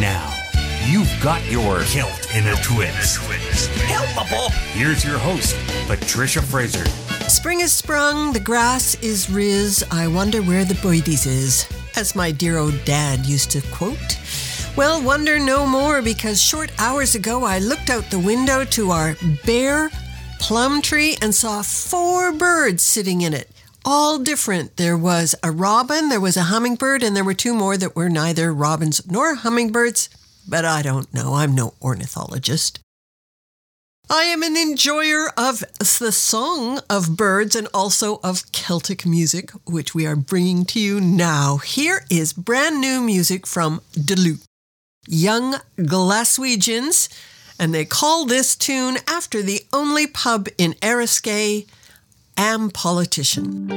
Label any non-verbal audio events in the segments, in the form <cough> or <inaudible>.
Now, you've got your Kilt in a twist. Helpable. Here's your host, Patricia Fraser. Spring is sprung, the grass is riz. I wonder where the boidies is, as my dear old dad used to quote. Well, wonder no more because short hours ago I looked out the window to our bare plum tree and saw four birds sitting in it, all different. There was a robin, there was a hummingbird, and there were two more that were neither robins nor hummingbirds, but I don't know. I'm no ornithologist. I am an enjoyer of the song of birds and also of Celtic music, which we are bringing to you now. Here is brand new music from Duluth, Young Glaswegians, and they call this tune after the only pub in Eriskay, Am Politician.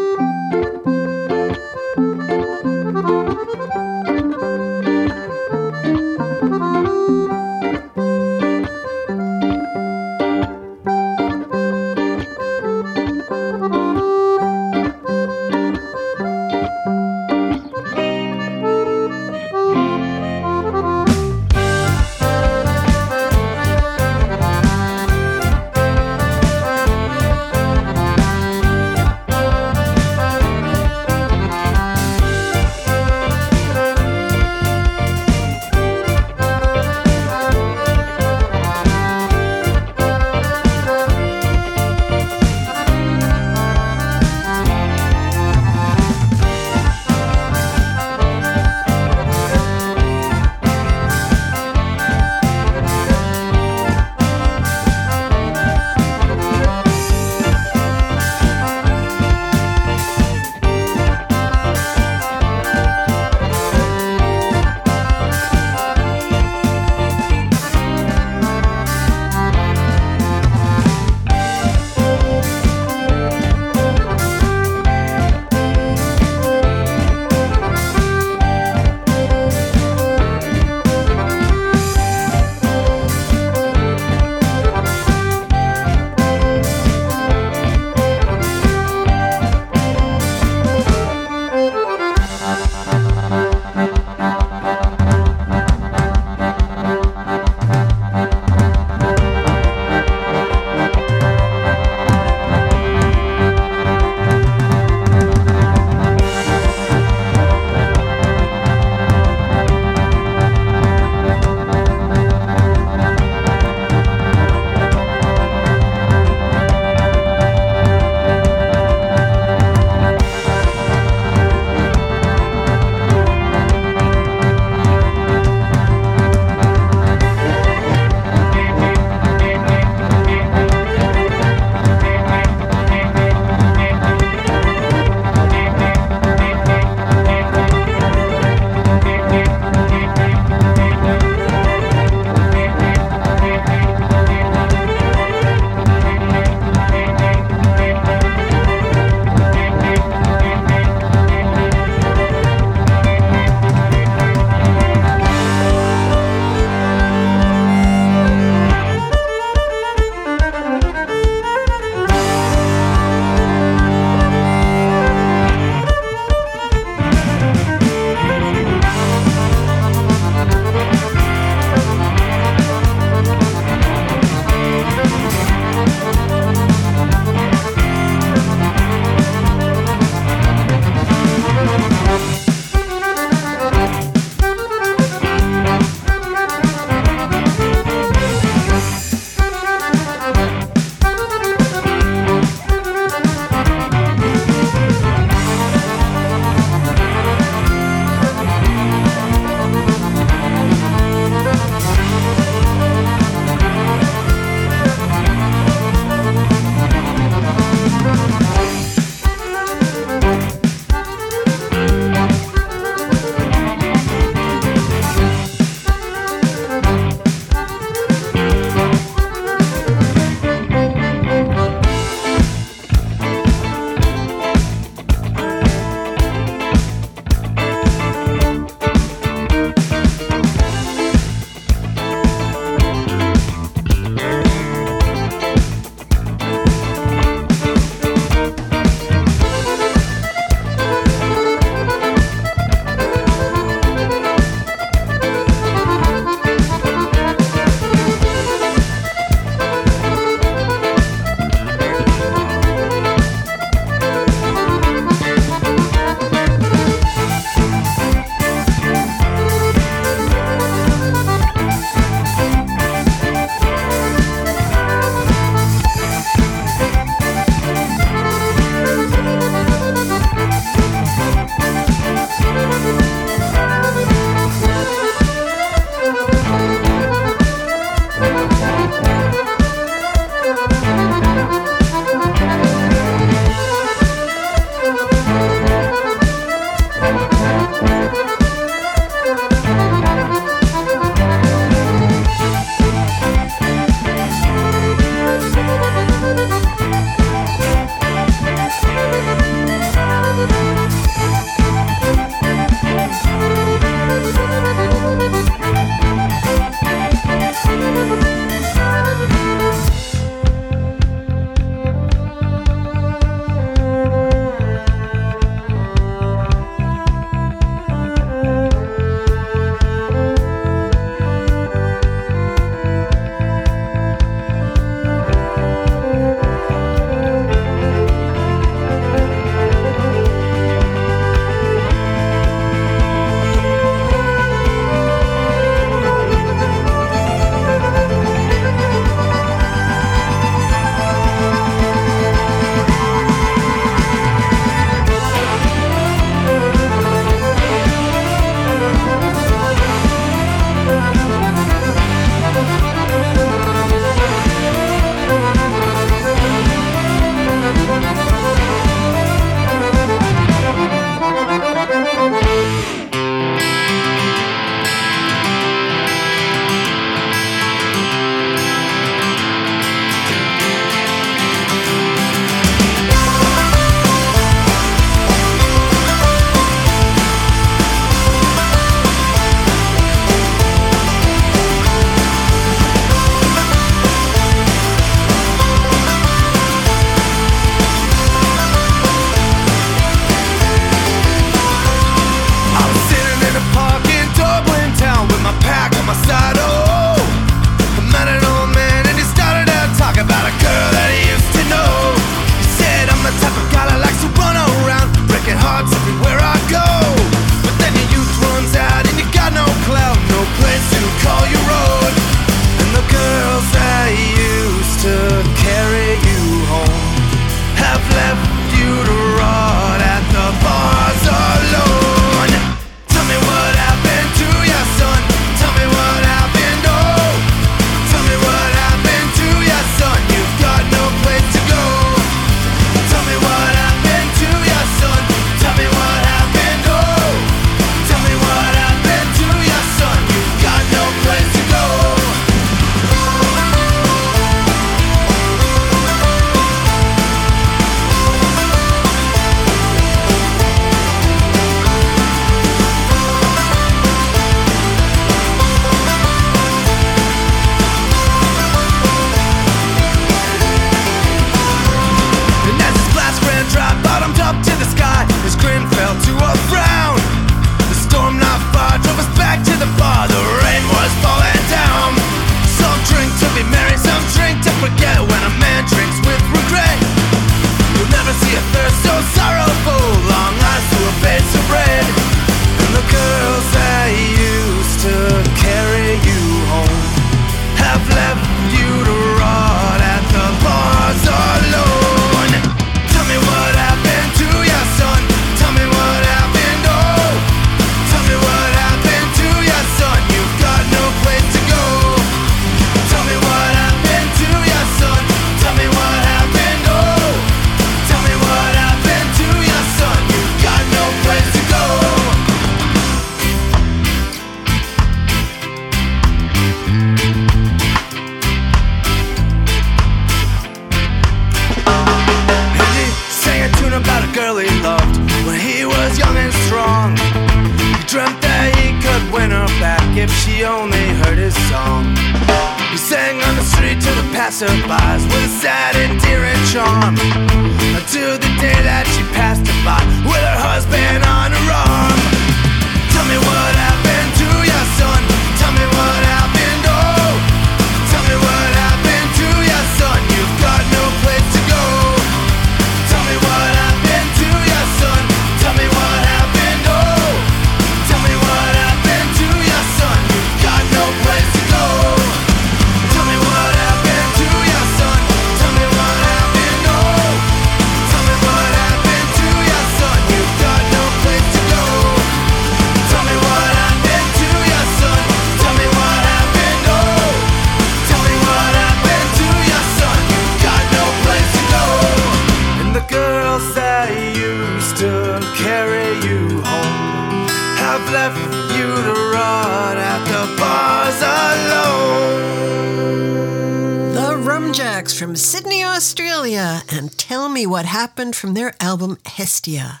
tracks from Sydney, Australia, and Tell Me What Happened from their album Hestia.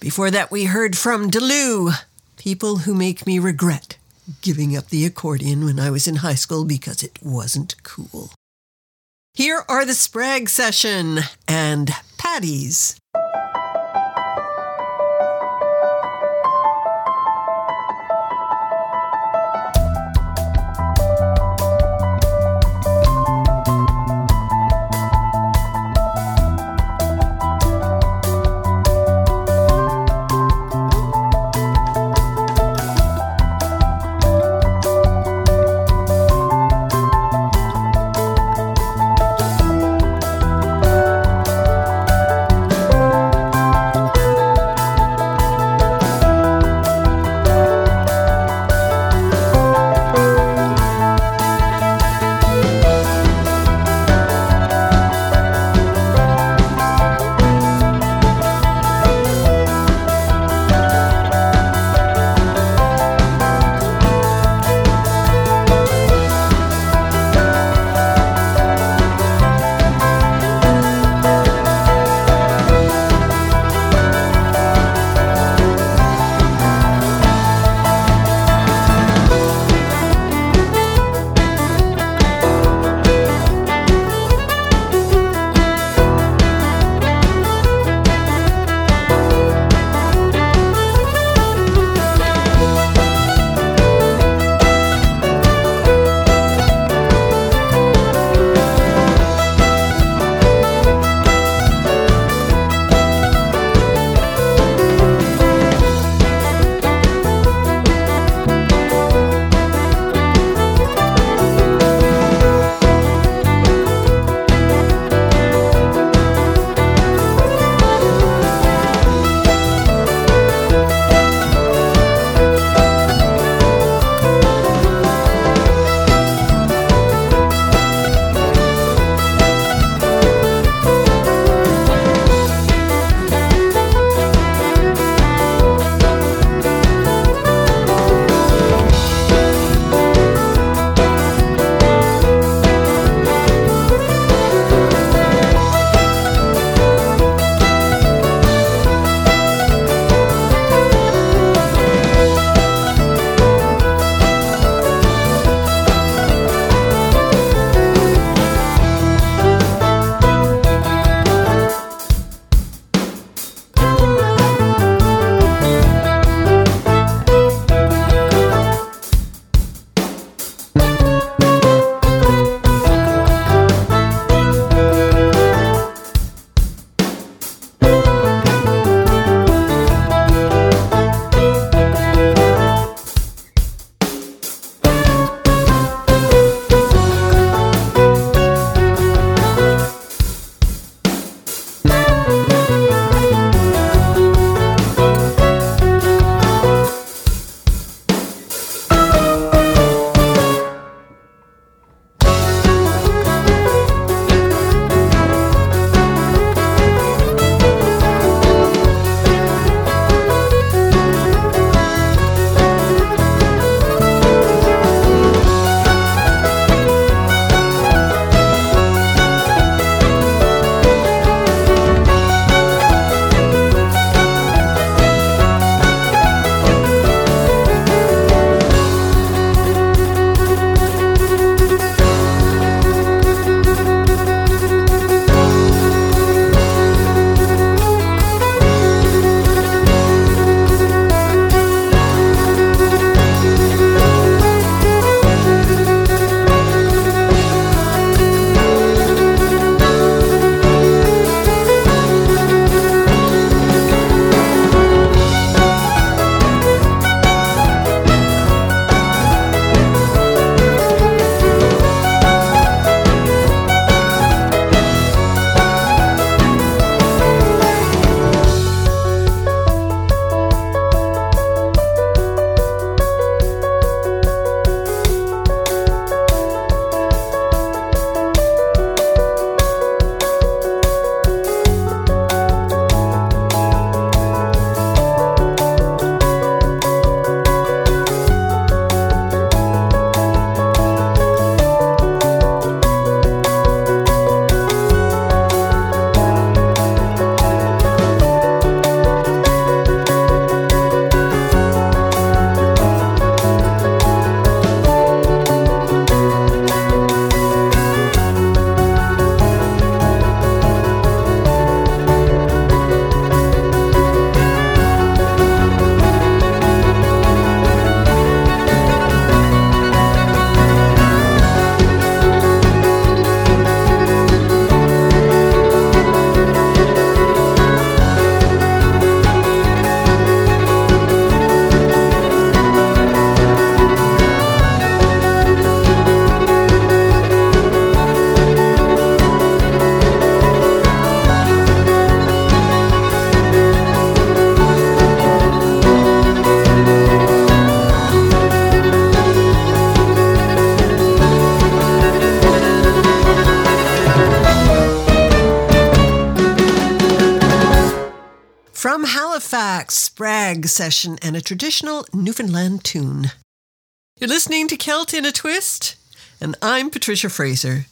Before that, we heard from DeLu, People Who Make Me Regret Giving Up the Accordion When I Was in High School Because It Wasn't Cool. Here are the Sprague Session and Patty's. Session and a traditional Newfoundland tune. You're listening to Celt in a Twist, and I'm Patricia Fraser.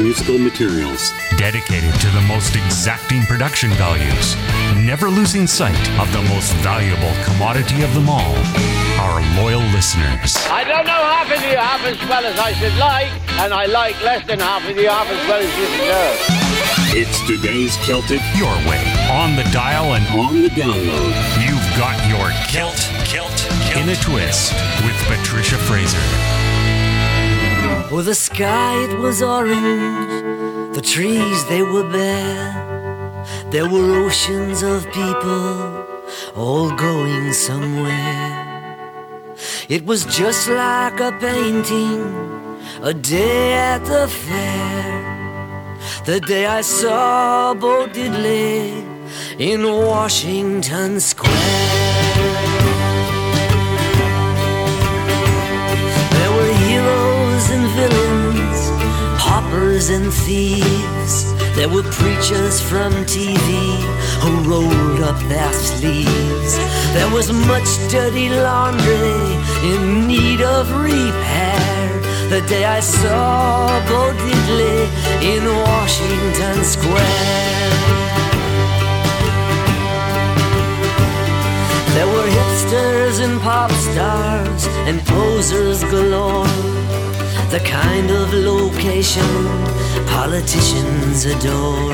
Finest musical materials. Dedicated to the most exacting production values. Never losing sight of the most valuable commodity of them all our loyal listeners. I don't know half of you half as well as I should like, and I like less than half of you half as well as you deserve. It's today's Celtic Your way. On the dial and on the download. you've got your kilt, kilt, kilt in a twist with Patricia Fraser. Oh, the sky, it was orange. The trees, they were bare. There were oceans of people all going somewhere. It was just like a painting, a day at the fair. The day I saw Bo Diddley in Washington Square. Heroes and villains, paupers and thieves. There were preachers from TV who rolled up their sleeves. There was much dirty laundry in need of repair. The day I saw Bo Diddley in Washington Square. There were hipsters and pop stars and posers galore. The kind of location politicians adore.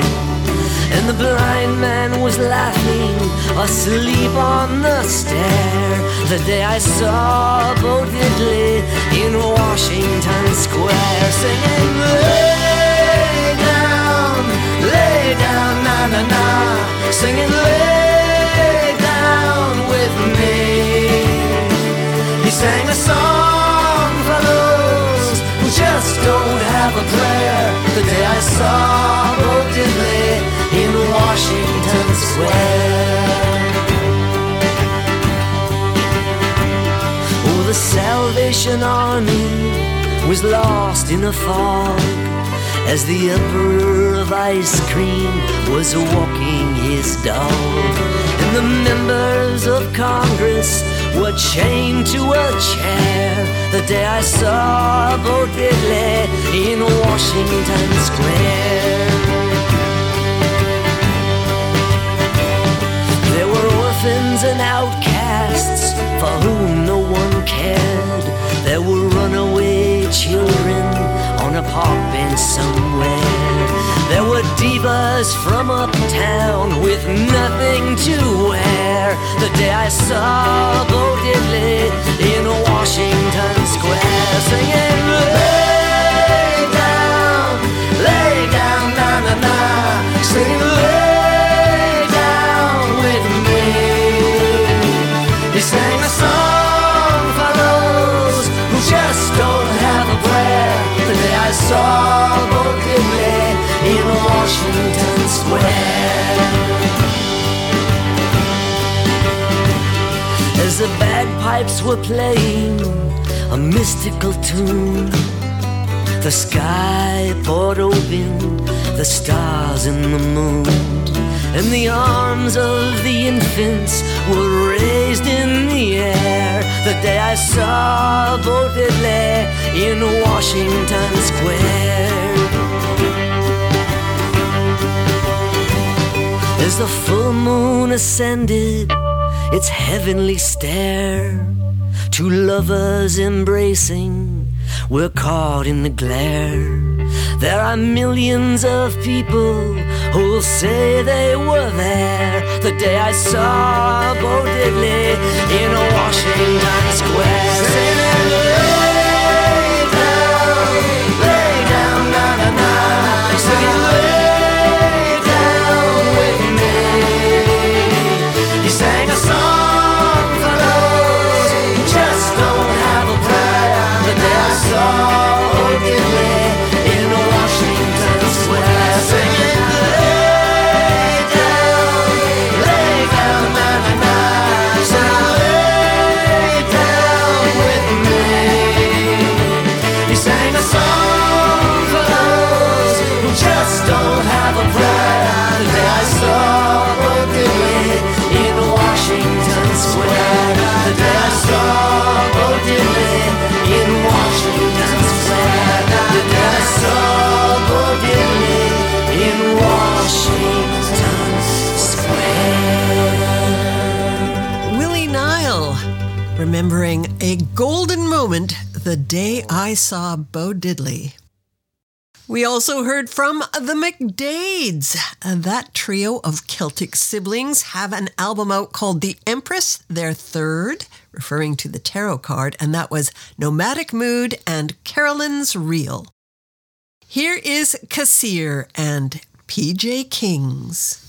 And the blind man was laughing, asleep on the stair. The day I saw Bo Diddley in Washington Square singing, Lay down, lay down, na na na, singing, Lay down with me. He sang a song just don't have a prayer. The day I saw Bo Diddley in Washington Square. Oh, the Salvation Army was lost in a fog as the Emperor of Ice Cream was walking his dog. And the members of Congress were chained to a chair the day I saw Bo Diddley in Washington Square. There were orphans and outcasts for whom no one cared. There were runaway children on a park bench somewhere. There were divas from uptown with nothing to wear. The day I saw Bo Diddley in Washington Square singing, Lay down, lay down, na na na, singing, Lay down with me. He sang a song for those who just don't have a prayer. The day I saw Washington Square. As the bagpipes were playing a mystical tune, the sky poured open, the stars and the moon, and the arms of the infants were raised in the air. The day I saw Diddley in Washington Square. As the full moon ascended its heavenly stare, two lovers embracing were caught in the glare. There are millions of people who'll say they were there the day I saw Bo Diddley in Washington Square. Remembering a golden moment the day I saw Bo Diddley. We also heard from the McDades. That trio of Celtic siblings have an album out called The Empress, their third, referring to the tarot card, and that was Nomadic Mood and Carolyn's Reel. Here is Kassir and PJ Kings.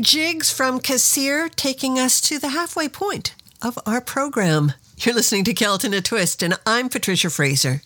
Jigs from Kassir taking us to the halfway point of our program. You're listening to Celt in a Twist, and I'm Patricia Fraser.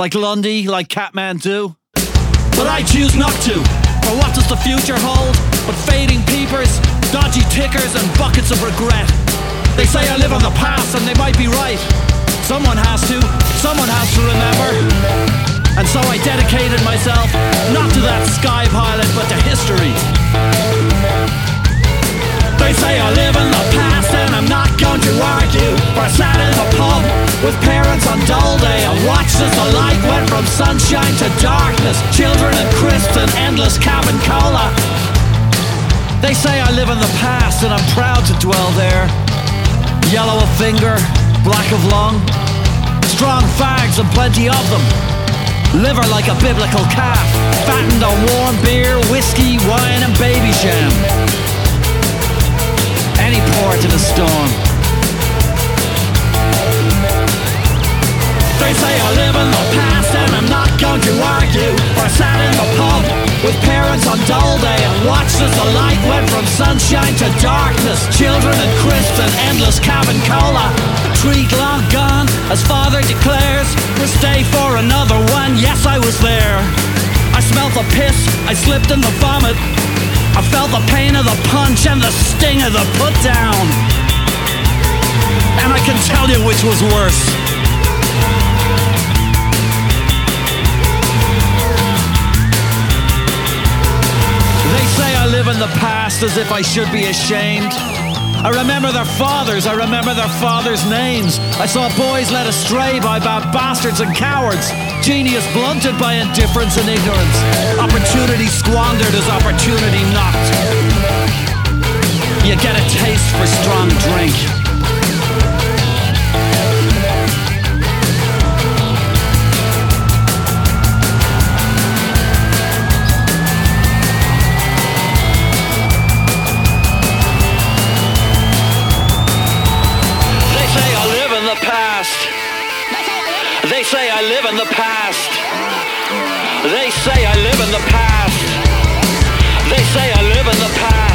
Like Lundy, like Catman, Kathmandu. But I choose not to. For what does the future hold? But fading peepers, dodgy tickers, and buckets of regret. They say I live on the past, and they might be right. Someone has to, someone has to remember. And so I dedicated myself, not to that sky pilot, but to history. They say I live in the past and I'm not going to argue. For I sat in a pub with parents on dull day. And watched as the light went from sunshine to darkness. Children and crisps and endless cabin cola. They say I live in the past and I'm proud to dwell there. Yellow of finger, black of lung. Strong fags and plenty of them. Liver like a biblical calf. Fattened on warm beer, whiskey, wine and baby jam. Any port in a storm. They say I live in the past and I'm not going to argue. I sat in the pub with parents on dull day and watched as the light went from sunshine to darkness. Children and crisps and endless cabin cola. Treat long gone, as father declares. We'll stay for another one. Yes, I was there. I smelled the piss, I slipped in the vomit. I felt the pain of the punch and the sting of the put down. And I can tell you which was worse. I live in the past as if I should be ashamed. I remember their fathers, I remember their fathers' names. I saw boys led astray by bad bastards and cowards. Genius blunted by indifference and ignorance. Opportunity squandered as opportunity knocked. You get a taste for strong drink. Live in the past. They say I live in the past. They say I live in the past.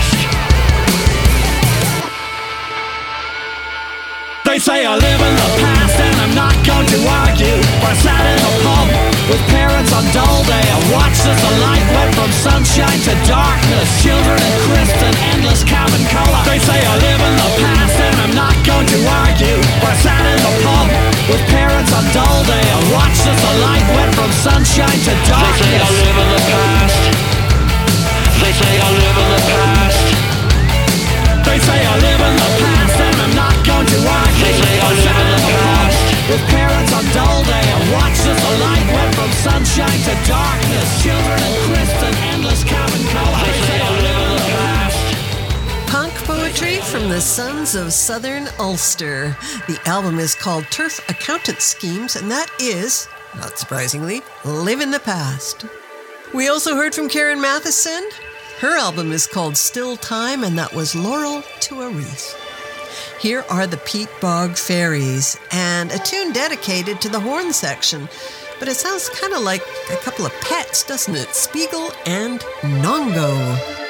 They say I live in the past and I'm not going to argue. But I sat in a pub with parents on dull day and watched as the light went from sunshine to darkness. Children and crisps and endless cabin cola. They say I live in the past and I'm not going to argue. But I sat in the pub with parents on dull day and watched as the light went from sunshine to darkness. They say I live in the past. They say I live in the past. They say I live in the past With parents on dull day and watch as the light went from sunshine to darkness. Children and crisps and endless. They the past. Punk poetry from the Sons of Southern Ulster. The album is called Turf Accountant Schemes, and that is, not surprisingly, Live in the Past. We also heard from Karen Matheson. Her album is called Still Time, and that was Laurel to a Wreath. Here are the Peat Bog Fairies, and a tune dedicated to the horn section. But it sounds kind of like a couple of pets, doesn't it? Spiegel and Nongo.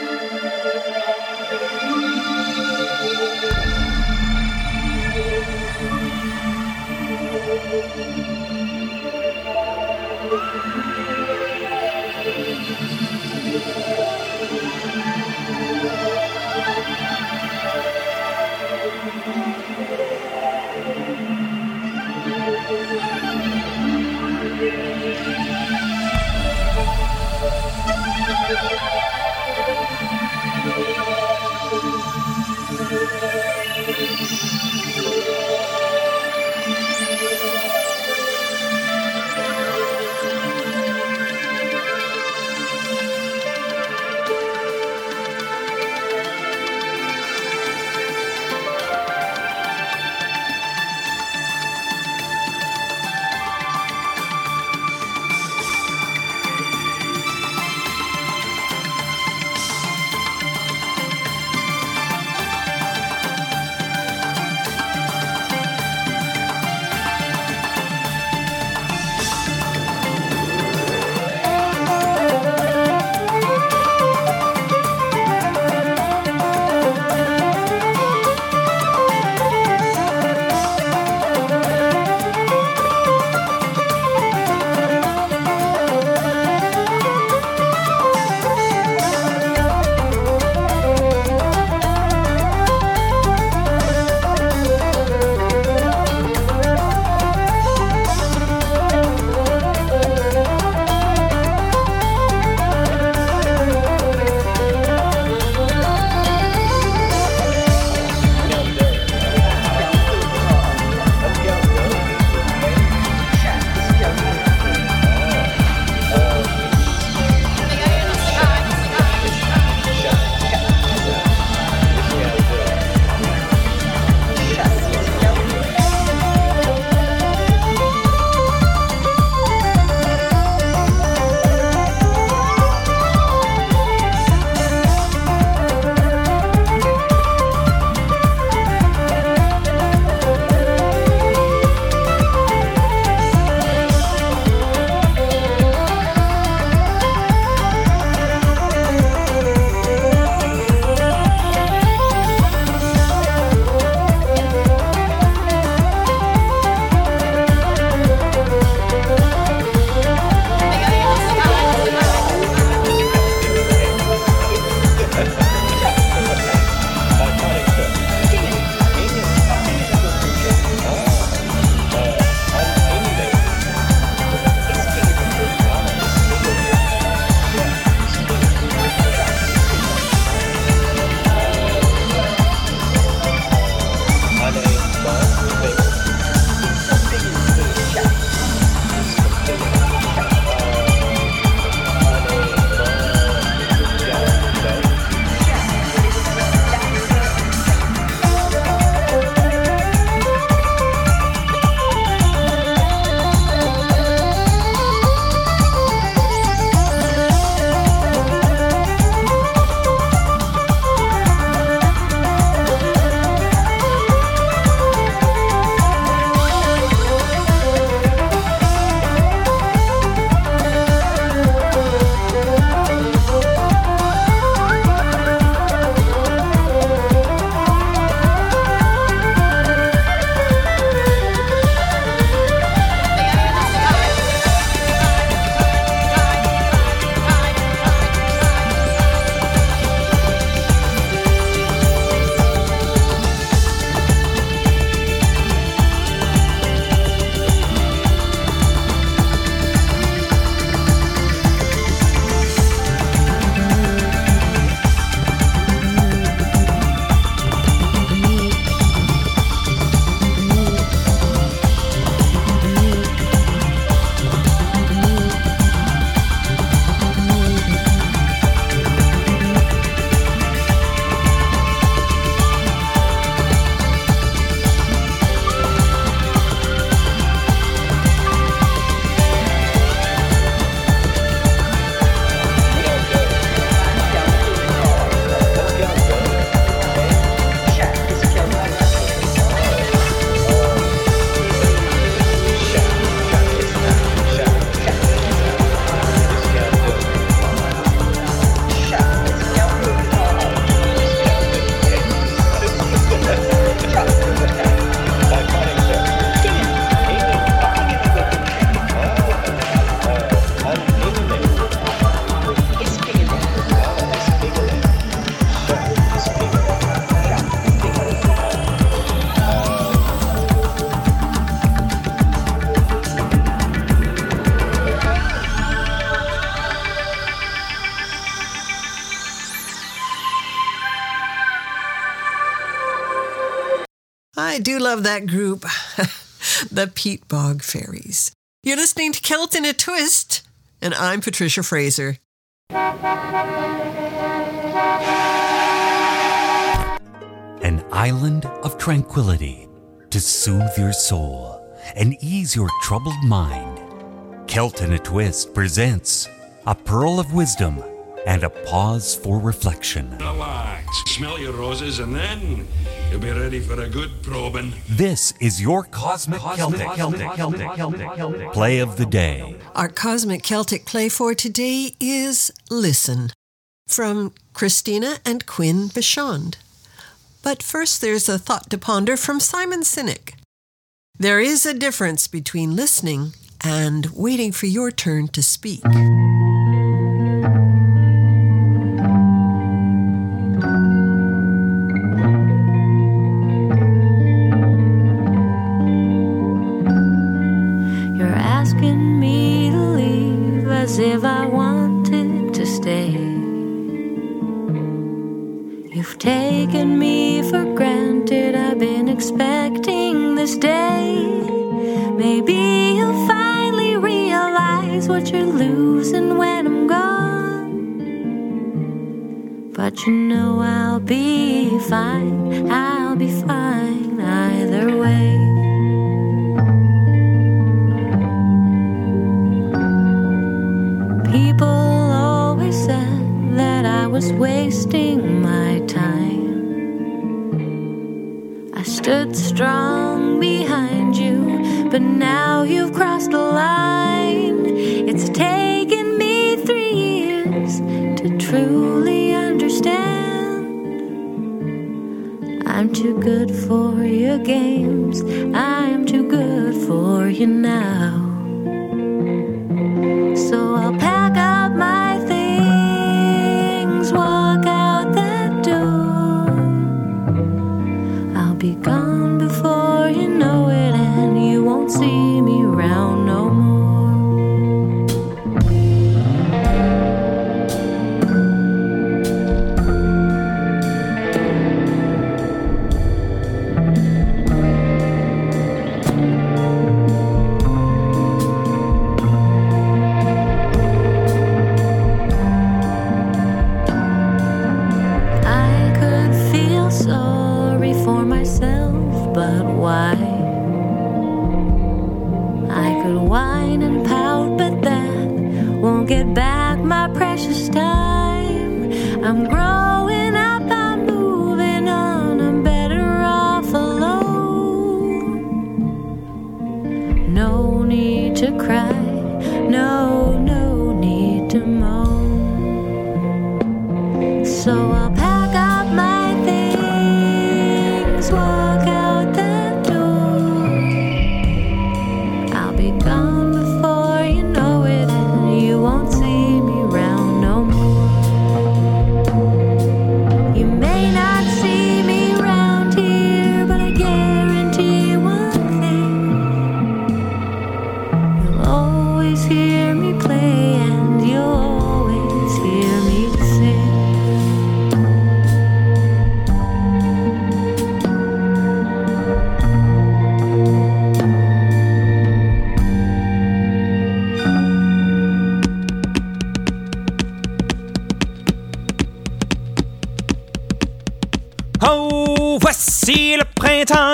Do love that group, <laughs> the Peatbog Faeries. You're listening to Celt in a Twist, and I'm Patricia Fraser. An island of tranquility to soothe your soul and ease your troubled mind. Celt in a Twist presents a pearl of wisdom and a pause for reflection. Relax, smell your roses, and then you'll be ready for a good probing. This is your Cosmic, Celtic, Play of the Day. Our Cosmic Celtic play for today is Listen from Qristina and Quinn Bachand. But first, there's a thought to ponder from Simon Sinek. There is a difference between listening and waiting for your turn to speak. Taken me for granted, I've been expecting this day. Maybe you'll finally realize what you're losing when I'm gone. But you know I'll be fine, I'll be fine either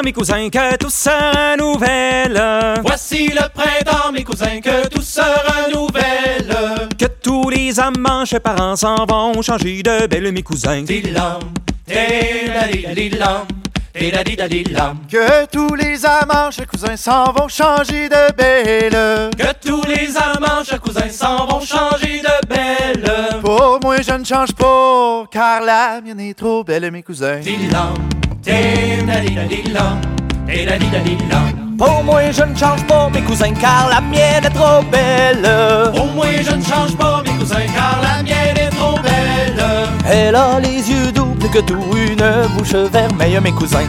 printemps, mes cousins, que tout se renouvelle. Voici le printemps, mes cousins, que tout se renouvelle. Que tous les amants chez parents s'en vont changer de belle, mes cousins. Dilam, dilam. Que tous les amants, chez cousins, s'en vont changer de belle. Que tous les amants, chers cousins, s'en vont changer de belle. Je ne change pas, car la mienne est trop belle, mes cousins. Pour moi, je ne change pas, mes cousins, car la mienne est trop belle. Pour moi, je ne change pas, mes cousins, car la mienne est trop belle. Elle a les yeux doux, plus que tout, une bouche vermeille, mes cousins.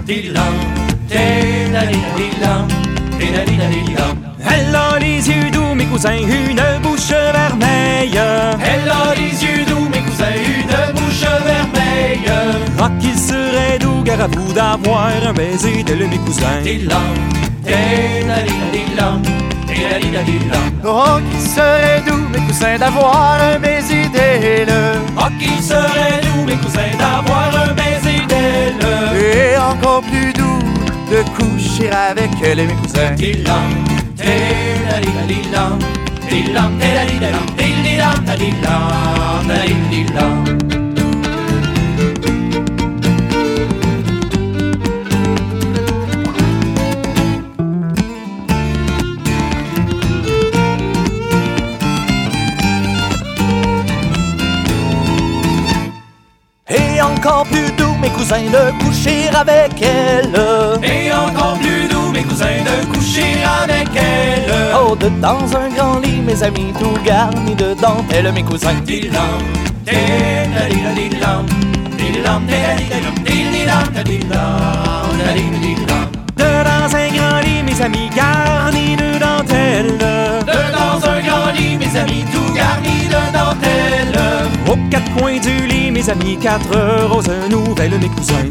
Elle a les yeux doux, mes cousins, une bouche vermeille. Elle a les yeux mes cousins, une bouche vermeille. Ah, qu'il serait doux, gare à vous d'avoir un baiser de mes cousins. Oh, qui serait doux, mes cousins, d'avoir un baiser d'elle. Oh, qui serait doux, mes cousins, d'avoir un baiser d'elle. Et encore plus doux de coucher avec elle et mes cousins. Et encore plus doux, mes cousins, de coucher avec elle. Et encore plus doux, de coucher avec elle. Oh, de dans un grand lit, mes amis, tout garni de dentelle, mes cousins. De dans un grand lit, mes amis, garnis de dentelle. De dans un grand lit, mes amis, tout garni de dentelle. Aux quatre coins du lit, mes amis, quatre roses nouvelles, mes cousins.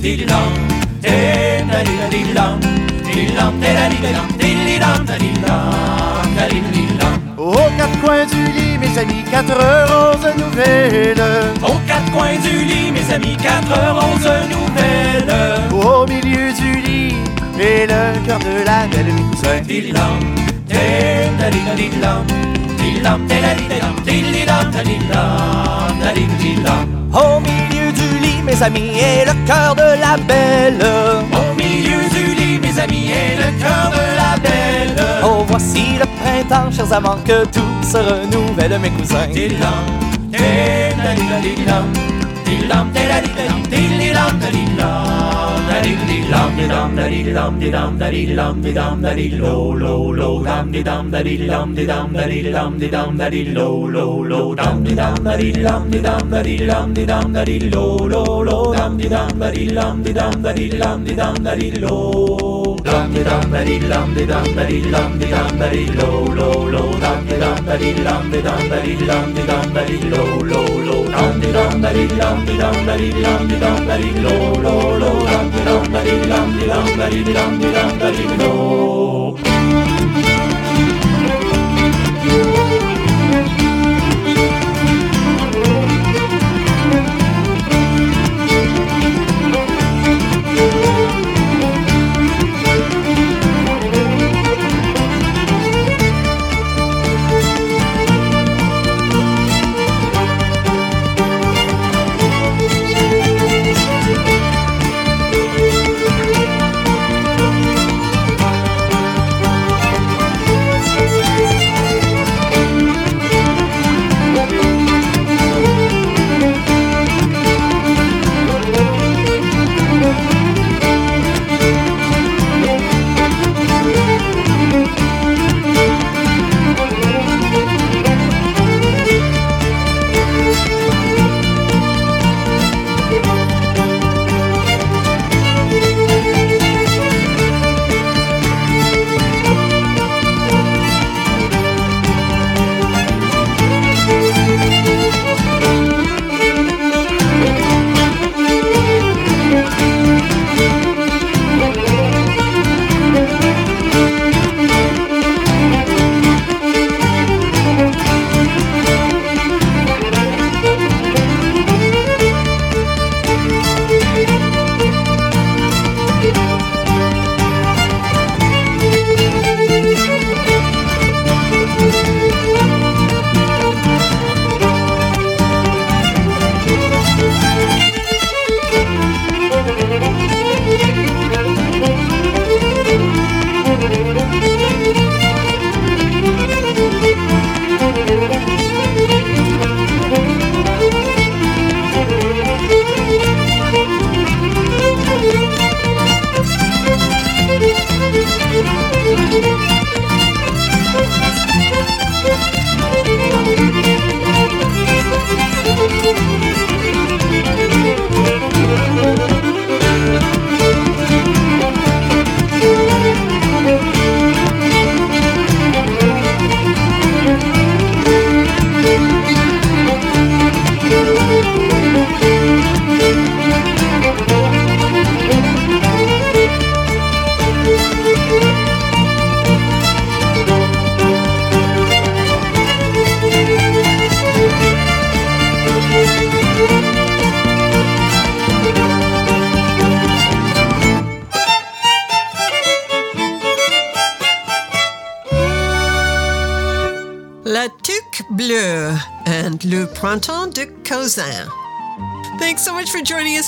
Aux quatre coins du lit, mes amis, quatre roses nouvelles. Aux quatre coins du lit, mes amis, quatre roses nouvelles. Au milieu du lit, et le cœur de la belle, dilam. Au milieu du lit, mes amis, et le cœur de la belle. Amis, et le cœur de la belle. Oh, voici le printemps, chers amants, que tout se renouvelle, mes cousins. dum di dum ba di dum di dum ba di dum di dum ba di low low low dum di dum ba di dum di dum ba di dum di dum ba di low low low dum di dum ba di dum di dum ba di dum di dum ba di low low low dum di dum ba di dum di dum ba di dum di dum ba di low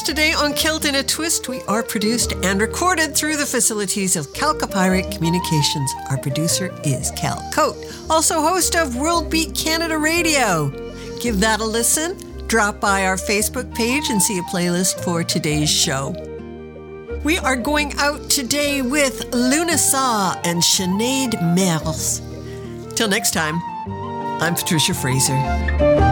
today on Celt in a Twist. We are produced and recorded through the facilities of Calcopyrate Communications. Our producer is Cal Coat, also host of World Beat Canada Radio. Give that a listen. Drop by our Facebook page and see a playlist for today's show. We are going out today with Lúnasa and Sinead Merles. Till next time, I'm Patricia Fraser.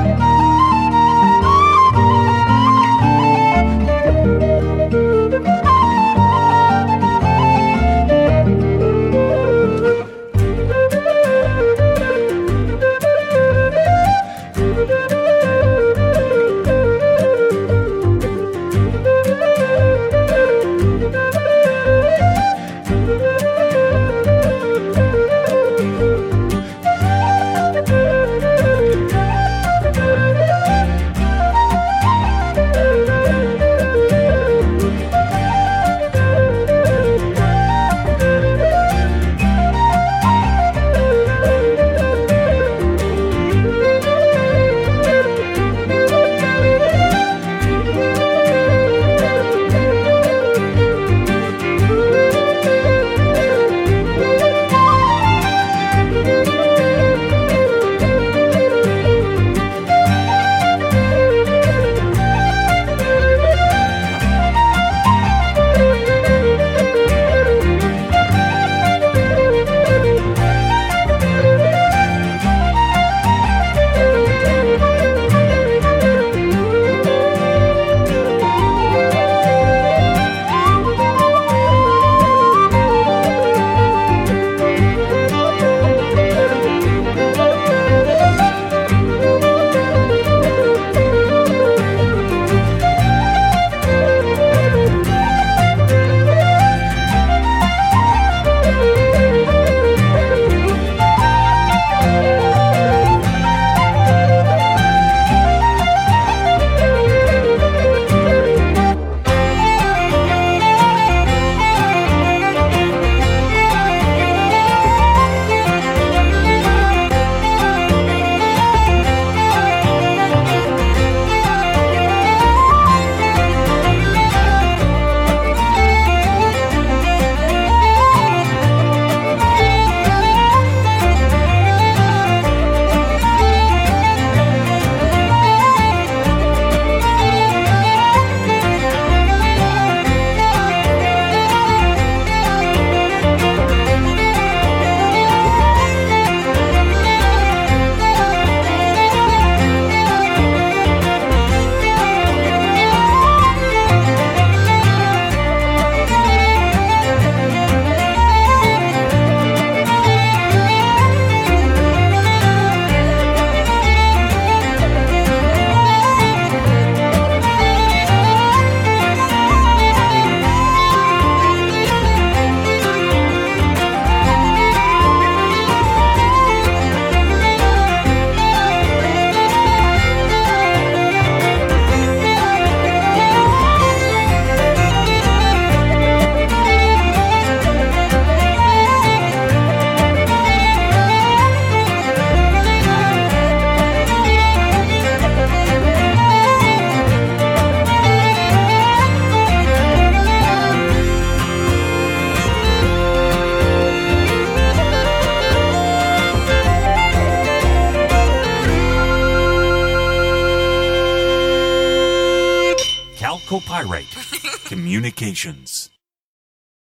Communications.